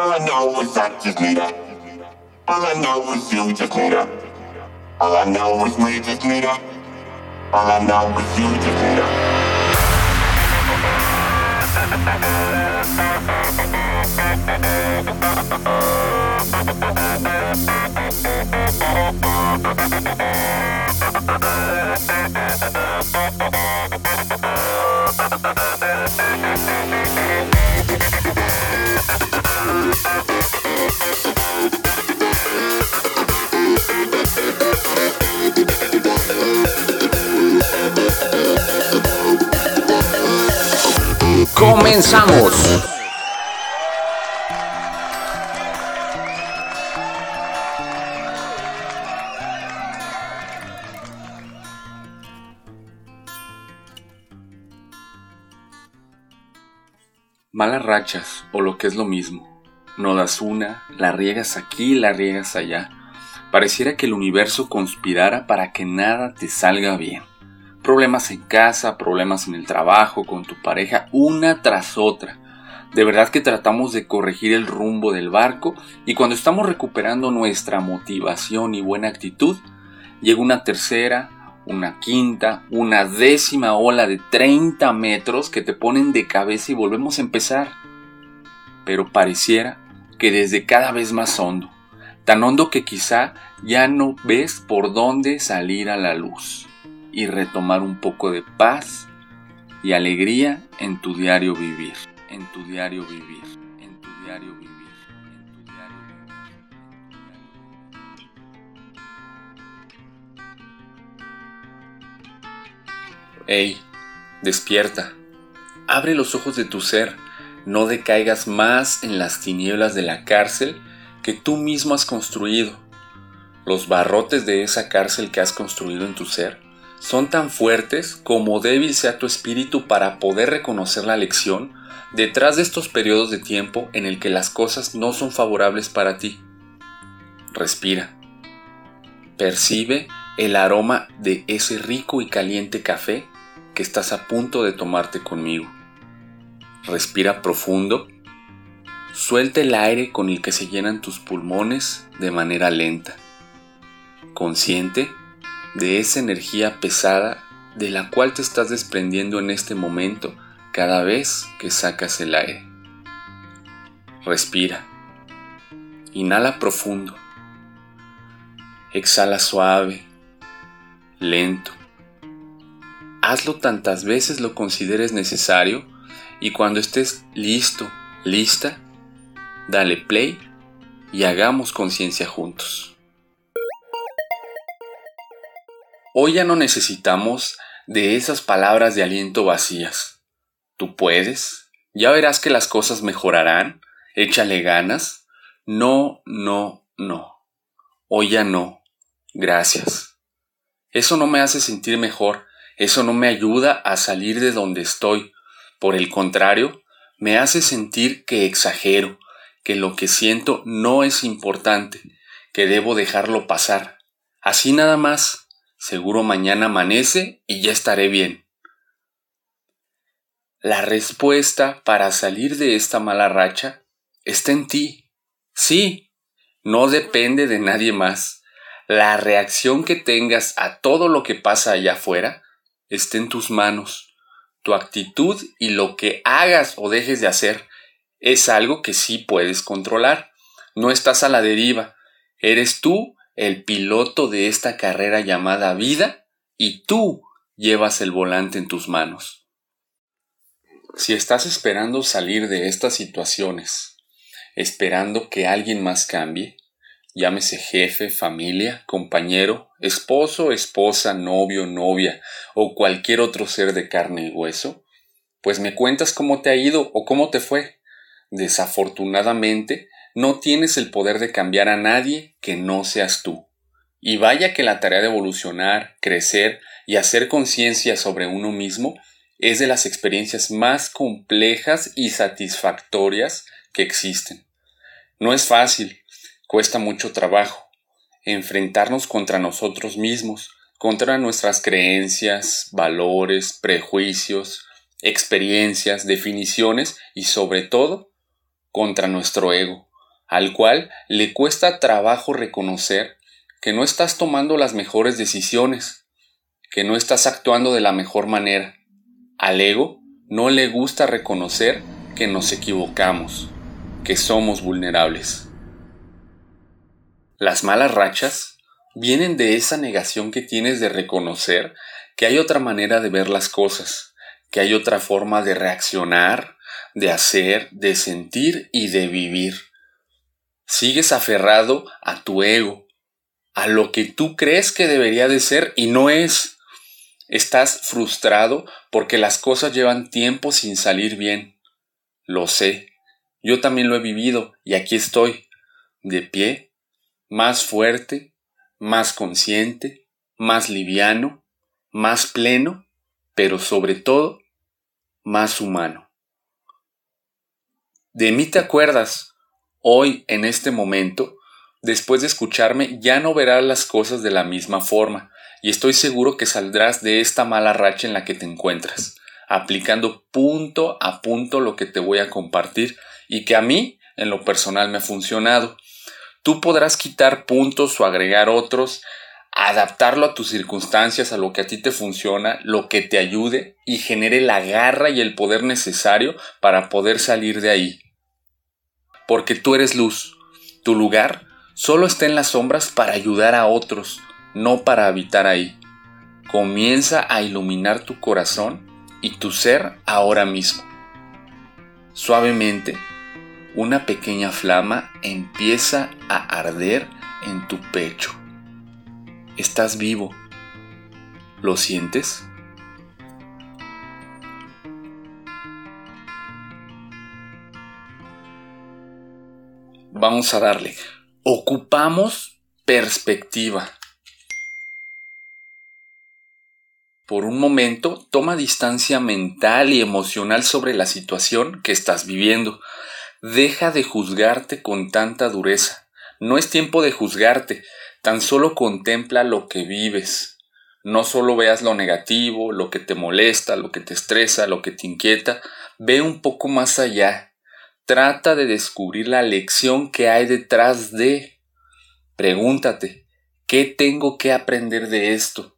All I know is I just need her. All I know is you just need her. All I know is we just need. All I know is you just need. Comenzamos. Malas rachas, o lo que es lo mismo. No das una, la riegas aquí, la riegas allá. Pareciera que el universo conspirara para que nada te salga bien. Problemas en casa, problemas en el trabajo, con tu pareja, una tras otra. De verdad que tratamos de corregir el rumbo del barco y cuando estamos recuperando nuestra motivación y buena actitud, llega una tercera, una quinta, una décima ola de 30 metros que te ponen de cabeza y volvemos a empezar. Pero pareciera que desde cada vez más hondo, tan hondo que quizá ya no ves por dónde salir a la luz y retomar un poco de paz y alegría en tu diario vivir, en tu diario vivir, en tu diario vivir. en tu diario vivir. Ey, despierta, abre los ojos de tu ser, no decaigas más en las tinieblas de la cárcel que tú mismo has construido. Los barrotes de esa cárcel que has construido en tu ser son tan fuertes como débil sea tu espíritu para poder reconocer la lección detrás de estos periodos de tiempo en el que las cosas no son favorables para ti. Respira. Percibe el aroma de ese rico y caliente café que estás a punto de tomarte conmigo. Respira profundo. Suelta el aire con el que se llenan tus pulmones de manera lenta. Consciente de esa energía pesada de la cual te estás desprendiendo en este momento cada vez que sacas el aire. Respira. Inhala profundo. Exhala suave, lento. Hazlo tantas veces lo consideres necesario y cuando estés listo, lista, dale play y hagamos conciencia juntos. Hoy ya no necesitamos de esas palabras de aliento vacías. Tú puedes, ya verás que las cosas mejorarán, échale ganas. No, no, no. Hoy ya no. Gracias. Eso no me hace sentir mejor, eso no me ayuda a salir de donde estoy. Por el contrario, me hace sentir que exagero, que lo que siento no es importante, que debo dejarlo pasar. Así nada más. Seguro mañana amanece y ya estaré bien. La respuesta para salir de esta mala racha está en ti. Sí, no depende de nadie más. La reacción que tengas a todo lo que pasa allá afuera está en tus manos. Tu actitud y lo que hagas o dejes de hacer es algo que sí puedes controlar. No estás a la deriva. Eres tú el piloto de esta carrera llamada vida y tú llevas el volante en tus manos. Si estás esperando salir de estas situaciones, esperando que alguien más cambie, llámese jefe, familia, compañero, esposo, esposa, novio, novia o cualquier otro ser de carne y hueso, pues me cuentas cómo te ha ido o cómo te fue. Desafortunadamente, no tienes el poder de cambiar a nadie que no seas tú. Y vaya que la tarea de evolucionar, crecer y hacer conciencia sobre uno mismo es de las experiencias más complejas y satisfactorias que existen. No es fácil, cuesta mucho trabajo enfrentarnos contra nosotros mismos, contra nuestras creencias, valores, prejuicios, experiencias, definiciones y sobre todo contra nuestro ego al cual le cuesta trabajo reconocer que no estás tomando las mejores decisiones, que no estás actuando de la mejor manera. Al ego no le gusta reconocer que nos equivocamos, que somos vulnerables. Las malas rachas vienen de esa negación que tienes de reconocer que hay otra manera de ver las cosas, que hay otra forma de reaccionar, de hacer, de sentir y de vivir. Sigues aferrado a tu ego, a lo que tú crees que debería de ser y no es. Estás frustrado porque las cosas llevan tiempo sin salir bien. Lo sé. Yo también lo he vivido y aquí estoy, de pie, más fuerte, más consciente, más liviano, más pleno, pero sobre todo, más humano. De mí te acuerdas, hoy, en este momento, después de escucharme, ya no verás las cosas de la misma forma, y estoy seguro que saldrás de esta mala racha en la que te encuentras, aplicando punto a punto lo que te voy a compartir y que a mí, en lo personal, me ha funcionado. Tú podrás quitar puntos o agregar otros, adaptarlo a tus circunstancias, a lo que a ti te funciona, lo que te ayude y genere la garra y el poder necesario para poder salir de ahí. Porque tú eres luz. Tu lugar solo está en las sombras para ayudar a otros, no para habitar ahí. Comienza a iluminar tu corazón y tu ser ahora mismo. Suavemente, una pequeña flama empieza a arder en tu pecho Estás vivo. ¿Lo sientes? Vamos a darle. Ocupamos perspectiva. Por un momento, toma distancia mental y emocional sobre la situación que estás viviendo. Deja de juzgarte con tanta dureza. No es tiempo de juzgarte, Tan solo contempla lo que vives. No solo veas lo negativo, lo que te molesta, lo que te estresa, lo que te inquieta. Ve un poco más allá. Trata de descubrir la lección que hay detrás de. Pregúntate, ¿qué tengo que aprender de esto?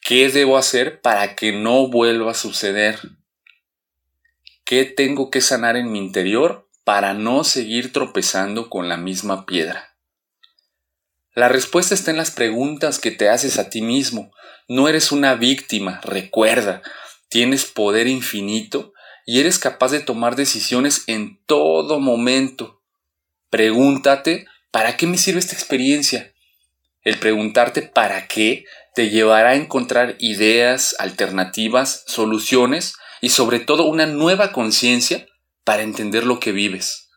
¿Qué debo hacer para que no vuelva a suceder? ¿Qué tengo que sanar en mi interior para no seguir tropezando con la misma piedra? La respuesta está en las preguntas que te haces a ti mismo. No eres una víctima, recuerda, tienes poder infinito y eres capaz de tomar decisiones en todo momento. Pregúntate, ¿para qué me sirve esta experiencia? El preguntarte para qué te llevará a encontrar ideas, alternativas, soluciones y sobre todo una nueva conciencia para entender lo que vives.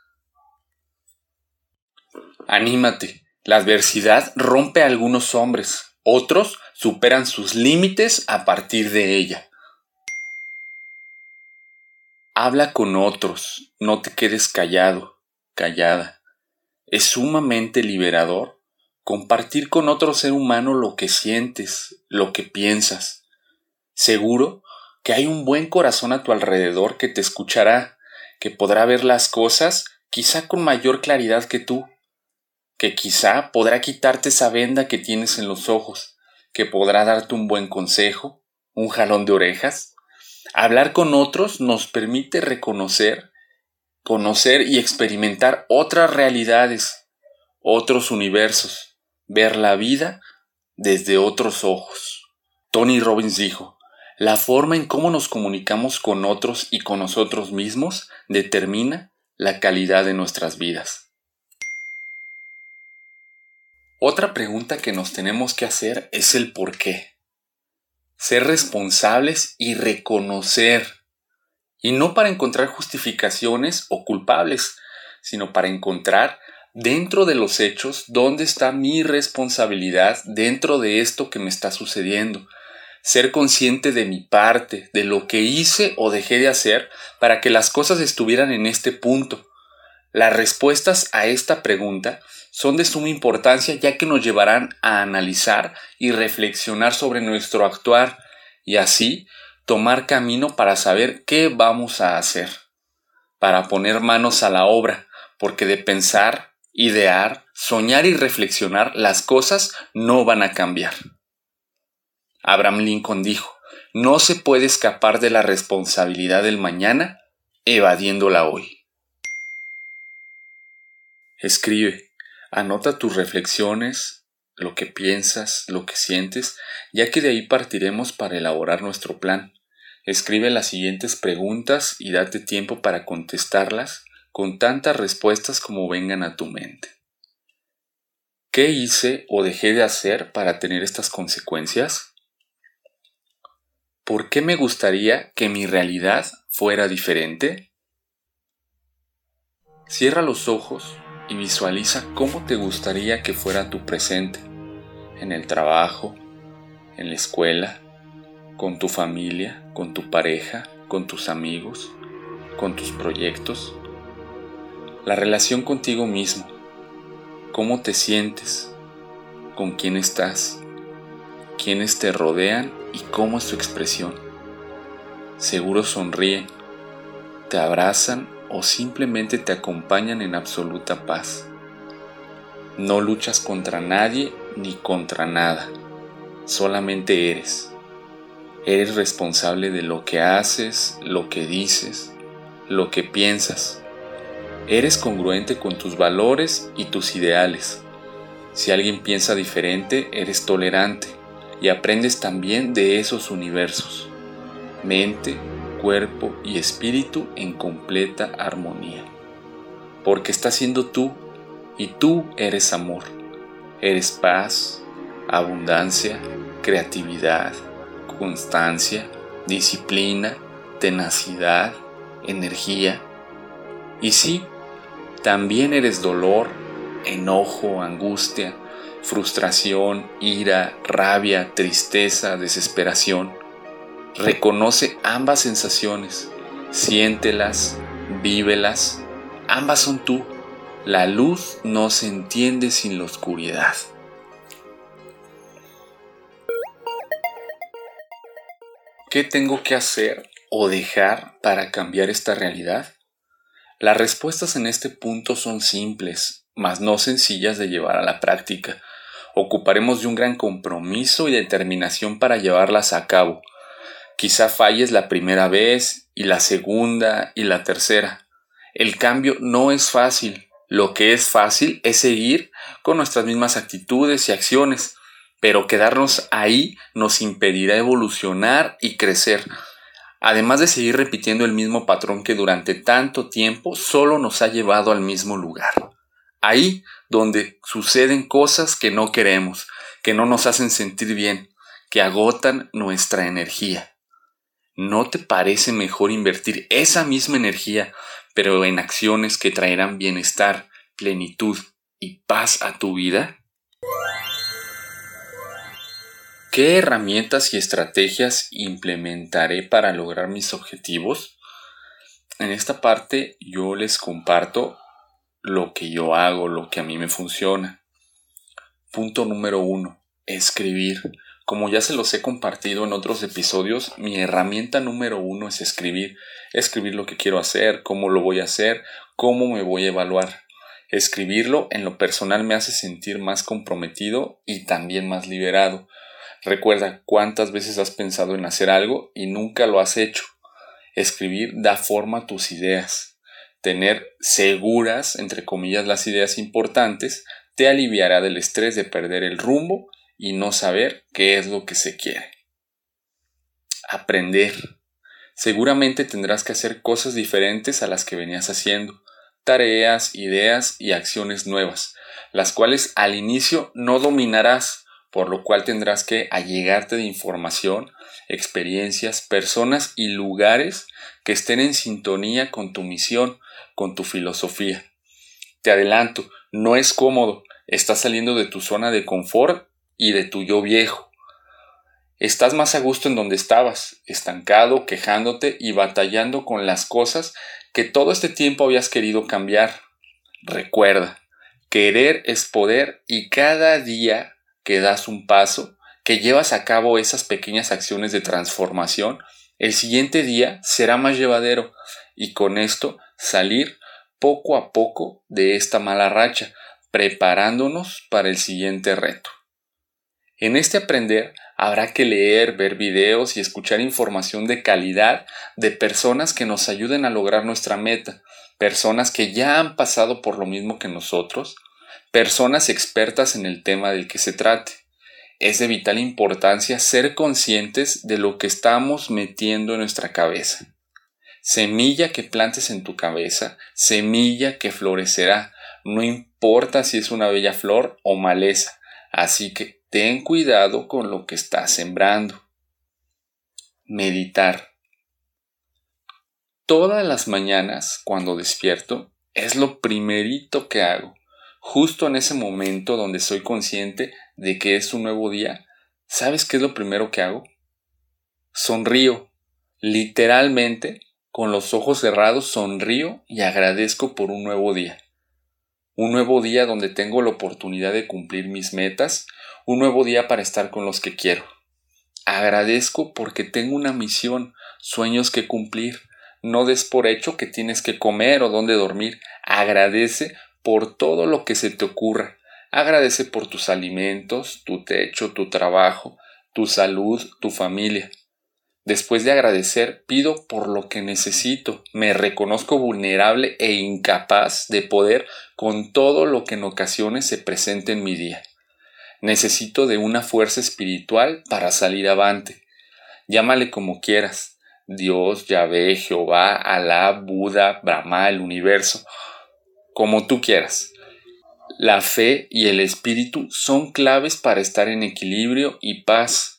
Anímate, la adversidad rompe a algunos hombres, otros superan sus límites a partir de ella. Habla con otros, no te quedes callado, callada. Es sumamente liberador compartir con otro ser humano lo que sientes, lo que piensas. Seguro que hay un buen corazón a tu alrededor que te escuchará, que podrá ver las cosas quizá con mayor claridad que tú que quizá podrá quitarte esa venda que tienes en los ojos, que podrá darte un buen consejo, un jalón de orejas. Hablar con otros nos permite reconocer, conocer y experimentar otras realidades, otros universos, ver la vida desde otros ojos. Tony Robbins dijo, la forma en cómo nos comunicamos con otros y con nosotros mismos determina la calidad de nuestras vidas. Otra pregunta que nos tenemos que hacer es el por qué. Ser responsables y reconocer. Y no para encontrar justificaciones o culpables, sino para encontrar dentro de los hechos dónde está mi responsabilidad dentro de esto que me está sucediendo. Ser consciente de mi parte, de lo que hice o dejé de hacer para que las cosas estuvieran en este punto. Las respuestas a esta pregunta son de suma importancia ya que nos llevarán a analizar y reflexionar sobre nuestro actuar y así tomar camino para saber qué vamos a hacer, para poner manos a la obra, porque de pensar, idear, soñar y reflexionar las cosas no van a cambiar. Abraham Lincoln dijo, no se puede escapar de la responsabilidad del mañana evadiéndola hoy. Escribe, anota tus reflexiones, lo que piensas, lo que sientes, ya que de ahí partiremos para elaborar nuestro plan. Escribe las siguientes preguntas y date tiempo para contestarlas con tantas respuestas como vengan a tu mente. ¿Qué hice o dejé de hacer para tener estas consecuencias? ¿Por qué me gustaría que mi realidad fuera diferente? Cierra los ojos y visualiza cómo te gustaría que fuera tu presente, en el trabajo, en la escuela, con tu familia, con tu pareja, con tus amigos, con tus proyectos. La relación contigo mismo, cómo te sientes, con quién estás, quiénes te rodean y cómo es tu expresión. Seguro sonríen, te abrazan o simplemente te acompañan en absoluta paz. No luchas contra nadie ni contra nada, solamente eres. Eres responsable de lo que haces, lo que dices, lo que piensas. Eres congruente con tus valores y tus ideales. Si alguien piensa diferente, eres tolerante y aprendes también de esos universos, mente, cuerpo y espíritu en completa armonía. Porque estás siendo tú y tú eres amor, eres paz, abundancia, creatividad, constancia, disciplina, tenacidad, energía. Y sí, también eres dolor, enojo, angustia, frustración, ira, rabia, tristeza, desesperación. Reconoce ambas sensaciones, siéntelas, vívelas, ambas son tú. La luz no se entiende sin la oscuridad. ¿Qué tengo que hacer o dejar para cambiar esta realidad? Las respuestas en este punto son simples, mas no sencillas de llevar a la práctica ocuparemos de un gran compromiso y determinación para llevarlas a cabo. Quizá falles la primera vez y la segunda y la tercera. El cambio no es fácil. Lo que es fácil es seguir con nuestras mismas actitudes y acciones, pero quedarnos ahí nos impedirá evolucionar y crecer. Además de seguir repitiendo el mismo patrón que durante tanto tiempo solo nos ha llevado al mismo lugar. Ahí donde suceden cosas que no queremos, que no nos hacen sentir bien, que agotan nuestra energía. ¿No te parece mejor invertir esa misma energía, pero en acciones que traerán bienestar, plenitud y paz a tu vida? ¿Qué herramientas y estrategias implementaré para lograr mis objetivos? En esta parte yo les comparto lo que yo hago, lo que a mí me funciona. Punto número uno, escribir. Como ya se los he compartido en otros episodios, mi herramienta número uno es escribir. Escribir lo que quiero hacer, cómo lo voy a hacer, cómo me voy a evaluar. Escribirlo en lo personal me hace sentir más comprometido y también más liberado. Recuerda cuántas veces has pensado en hacer algo y nunca lo has hecho. Escribir da forma a tus ideas Tener seguras, entre comillas, las ideas importantes te aliviará del estrés de perder el rumbo y no saber qué es lo que se quiere. Aprender. Seguramente tendrás que hacer cosas diferentes a las que venías haciendo, tareas, ideas y acciones nuevas, las cuales al inicio no dominarás, por lo cual tendrás que allegarte de información, experiencias, personas y lugares que estén en sintonía con tu misión con tu filosofía. Te adelanto, no es cómodo, estás saliendo de tu zona de confort y de tu yo viejo. Estás más a gusto en donde estabas, estancado, quejándote y batallando con las cosas que todo este tiempo habías querido cambiar. Recuerda, querer es poder y cada día que das un paso, que llevas a cabo esas pequeñas acciones de transformación, el siguiente día será más llevadero y con esto salir poco a poco de esta mala racha, preparándonos para el siguiente reto. En este aprender habrá que leer, ver videos y escuchar información de calidad de personas que nos ayuden a lograr nuestra meta, personas que ya han pasado por lo mismo que nosotros, personas expertas en el tema del que se trate. Es de vital importancia ser conscientes de lo que estamos metiendo en nuestra cabeza. Semilla que plantes en tu cabeza, semilla que florecerá, no importa si es una bella flor o maleza. Así que ten cuidado con lo que estás sembrando. Meditar. Todas las mañanas, cuando despierto, es lo primerito que hago. Justo en ese momento donde soy consciente de que es un nuevo día, ¿sabes qué es lo primero que hago? Sonrío. Literalmente, con los ojos cerrados, sonrío y agradezco por un nuevo día. Un nuevo día donde tengo la oportunidad de cumplir mis metas, un nuevo día para estar con los que quiero. Agradezco porque tengo una misión, sueños que cumplir. No des por hecho que tienes que comer o dónde dormir. Agradece por todo lo que se te ocurra. Agradece por tus alimentos, tu techo, tu trabajo, tu salud, tu familia. Después de agradecer, pido por lo que necesito. Me reconozco vulnerable e incapaz de poder con todo lo que en ocasiones se presente en mi día. Necesito de una fuerza espiritual para salir avante. Llámale como quieras. Dios, Yahvé, Jehová, Alá, Buda, Brahma, el universo. Como tú quieras. La fe y el espíritu son claves para estar en equilibrio y paz.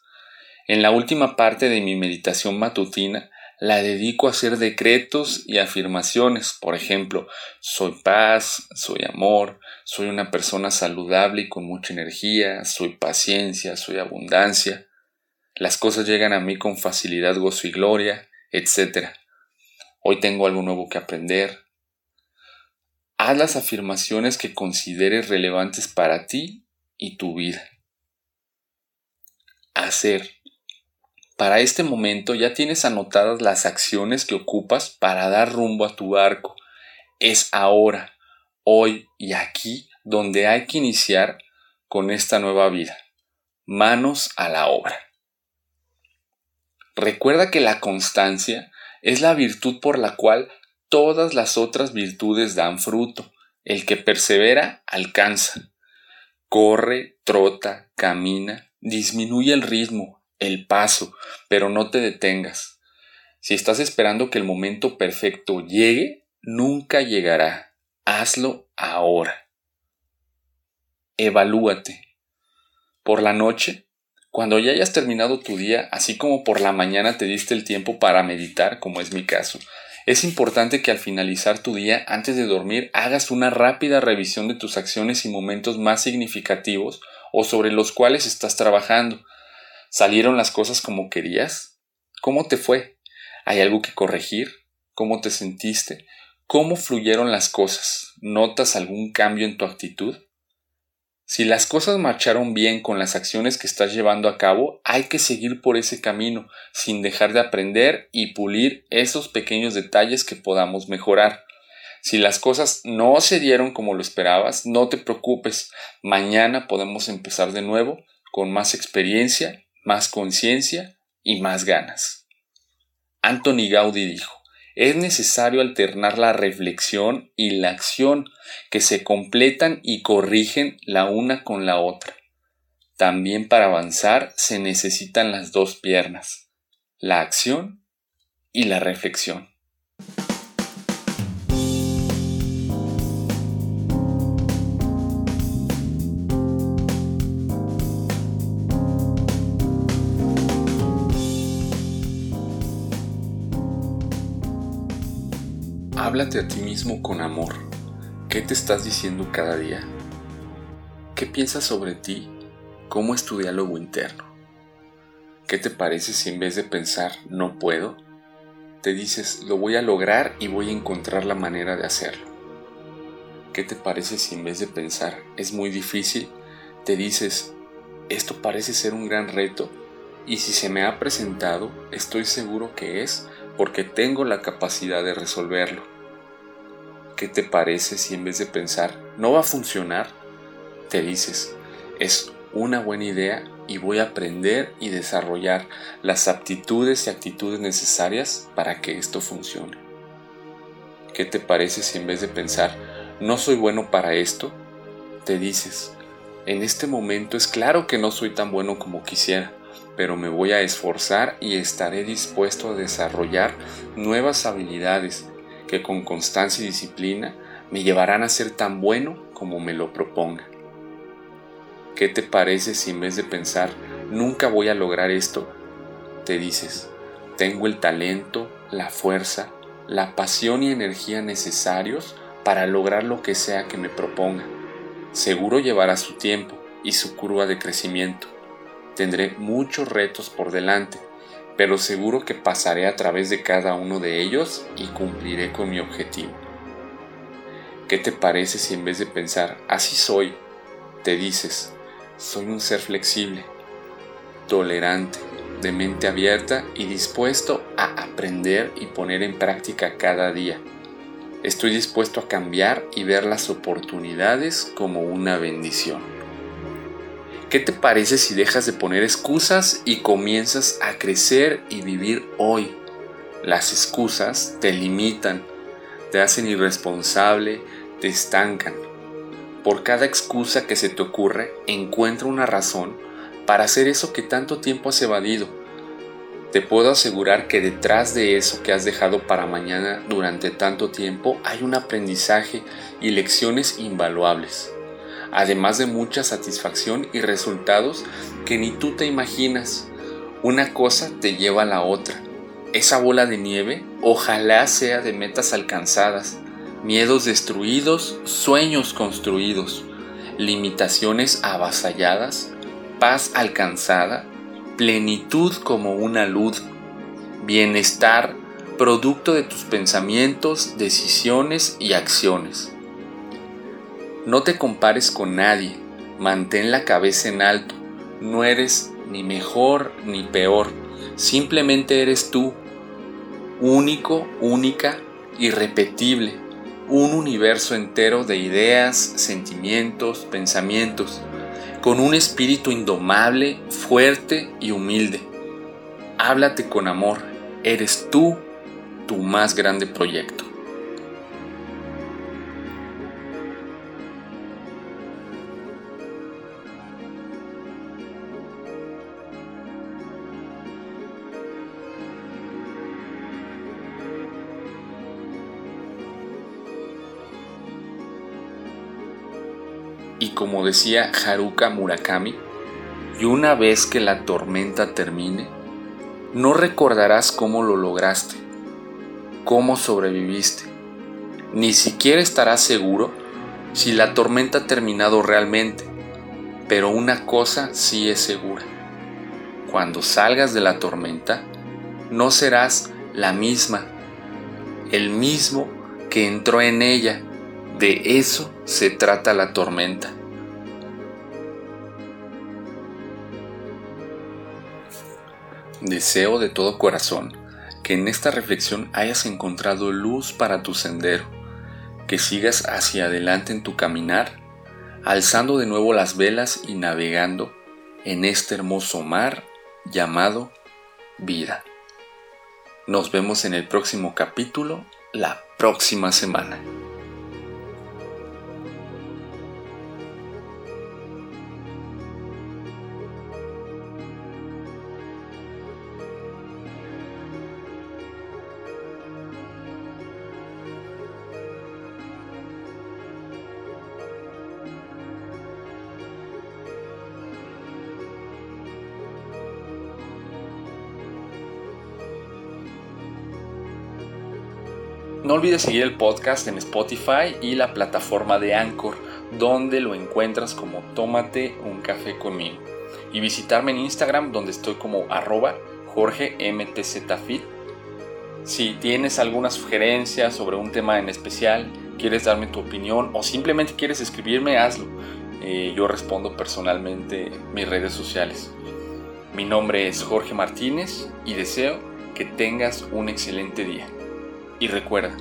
En la última parte de mi meditación matutina la dedico a hacer decretos y afirmaciones. Por ejemplo, soy paz, soy amor, soy una persona saludable y con mucha energía, soy paciencia, soy abundancia. Las cosas llegan a mí con facilidad, gozo y gloria, etc. Hoy tengo algo nuevo que aprender. Haz las afirmaciones que consideres relevantes para ti y tu vida. Hacer. Para este momento ya tienes anotadas las acciones que ocupas para dar rumbo a tu barco. Es ahora, hoy y aquí donde hay que iniciar con esta nueva vida. Manos a la obra. Recuerda que la constancia es la virtud por la cual todas las otras virtudes dan fruto. El que persevera alcanza. Corre, trota, camina, disminuye el ritmo, el paso, pero no te detengas. Si estás esperando que el momento perfecto llegue, nunca llegará. Hazlo ahora. Evalúate. Por la noche, cuando ya hayas terminado tu día, así como por la mañana te diste el tiempo para meditar, como es mi caso, es importante que al finalizar tu día, antes de dormir, hagas una rápida revisión de tus acciones y momentos más significativos o sobre los cuales estás trabajando, ¿Salieron las cosas como querías? ¿Cómo te fue? ¿Hay algo que corregir? ¿Cómo te sentiste? ¿Cómo fluyeron las cosas? ¿Notas algún cambio en tu actitud? Si las cosas marcharon bien con las acciones que estás llevando a cabo, hay que seguir por ese camino, sin dejar de aprender y pulir esos pequeños detalles que podamos mejorar. Si las cosas no se dieron como lo esperabas, no te preocupes, mañana podemos empezar de nuevo con más experiencia más conciencia y más ganas. Anthony Gaudí dijo, es necesario alternar la reflexión y la acción que se completan y corrigen la una con la otra. También para avanzar se necesitan las dos piernas, la acción y la reflexión. Háblate a ti mismo con amor. ¿Qué te estás diciendo cada día? ¿Qué piensas sobre ti? ¿Cómo es tu diálogo interno? ¿Qué te parece si en vez de pensar no puedo, te dices lo voy a lograr y voy a encontrar la manera de hacerlo? ¿Qué te parece si en vez de pensar es muy difícil, te dices esto parece ser un gran reto y si se me ha presentado estoy seguro que es porque tengo la capacidad de resolverlo? ¿Qué te parece si en vez de pensar, no va a funcionar, te dices, es una buena idea y voy a aprender y desarrollar las aptitudes y actitudes necesarias para que esto funcione? ¿Qué te parece si en vez de pensar, no soy bueno para esto, te dices, en este momento es claro que no soy tan bueno como quisiera, pero me voy a esforzar y estaré dispuesto a desarrollar nuevas habilidades que con constancia y disciplina me llevarán a ser tan bueno como me lo proponga. ¿Qué te parece si en vez de pensar, nunca voy a lograr esto, te dices, tengo el talento, la fuerza, la pasión y energía necesarios para lograr lo que sea que me proponga? Seguro llevará su tiempo y su curva de crecimiento. Tendré muchos retos por delante, pero seguro que pasaré a través de cada uno de ellos y cumpliré con mi objetivo. ¿Qué te parece si en vez de pensar, así soy, te dices, soy un ser flexible, tolerante, de mente abierta y dispuesto a aprender y poner en práctica cada día? Estoy dispuesto a cambiar y ver las oportunidades como una bendición. ¿Qué te parece si dejas de poner excusas y comienzas a crecer y vivir hoy? Las excusas te limitan, te hacen irresponsable, te estancan. Por cada excusa que se te ocurre, encuentra una razón para hacer eso que tanto tiempo has evadido te puedo asegurar que detrás de eso que has dejado para mañana durante tanto tiempo hay un aprendizaje y lecciones invaluables, además de mucha satisfacción y resultados que ni tú te imaginas. Una cosa te lleva a la otra. Esa bola de nieve ojalá sea de metas alcanzadas, miedos destruidos, sueños construidos, limitaciones avasalladas, paz alcanzada plenitud como una luz, bienestar producto de tus pensamientos, decisiones y acciones. No te compares con nadie, mantén la cabeza en alto, no eres ni mejor ni peor, simplemente eres tú, único, única, irrepetible, un universo entero de ideas, sentimientos, pensamientos. Con un espíritu indomable, fuerte y humilde. Háblate con amor, eres tú tu más grande proyecto. Como decía Haruka Murakami, y una vez que la tormenta termine, no recordarás cómo lo lograste, cómo sobreviviste, ni siquiera estarás seguro si la tormenta ha terminado realmente, pero una cosa sí es segura. Cuando salgas de la tormenta, no serás la misma, el mismo que entró en ella de eso se trata la tormenta. Deseo de todo corazón que en esta reflexión hayas encontrado luz para tu sendero, que sigas hacia adelante en tu caminar, alzando de nuevo las velas y navegando en este hermoso mar llamado vida. Nos vemos en el próximo capítulo la próxima semana. No olvides seguir el podcast en Spotify y la plataforma de Anchor, donde lo encuentras como Tómate un café conmigo. Y visitarme en Instagram, donde estoy como arroba jorgemtzfit. Si tienes alguna sugerencia sobre un tema en especial, quieres darme tu opinión o simplemente quieres escribirme, hazlo. Eh, yo respondo personalmente en mis redes sociales. Mi nombre es Jorge Martínez y deseo que tengas un excelente día. Y recuerda,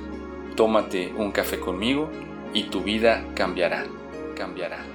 tómate un café conmigo y tu vida cambiará, cambiará.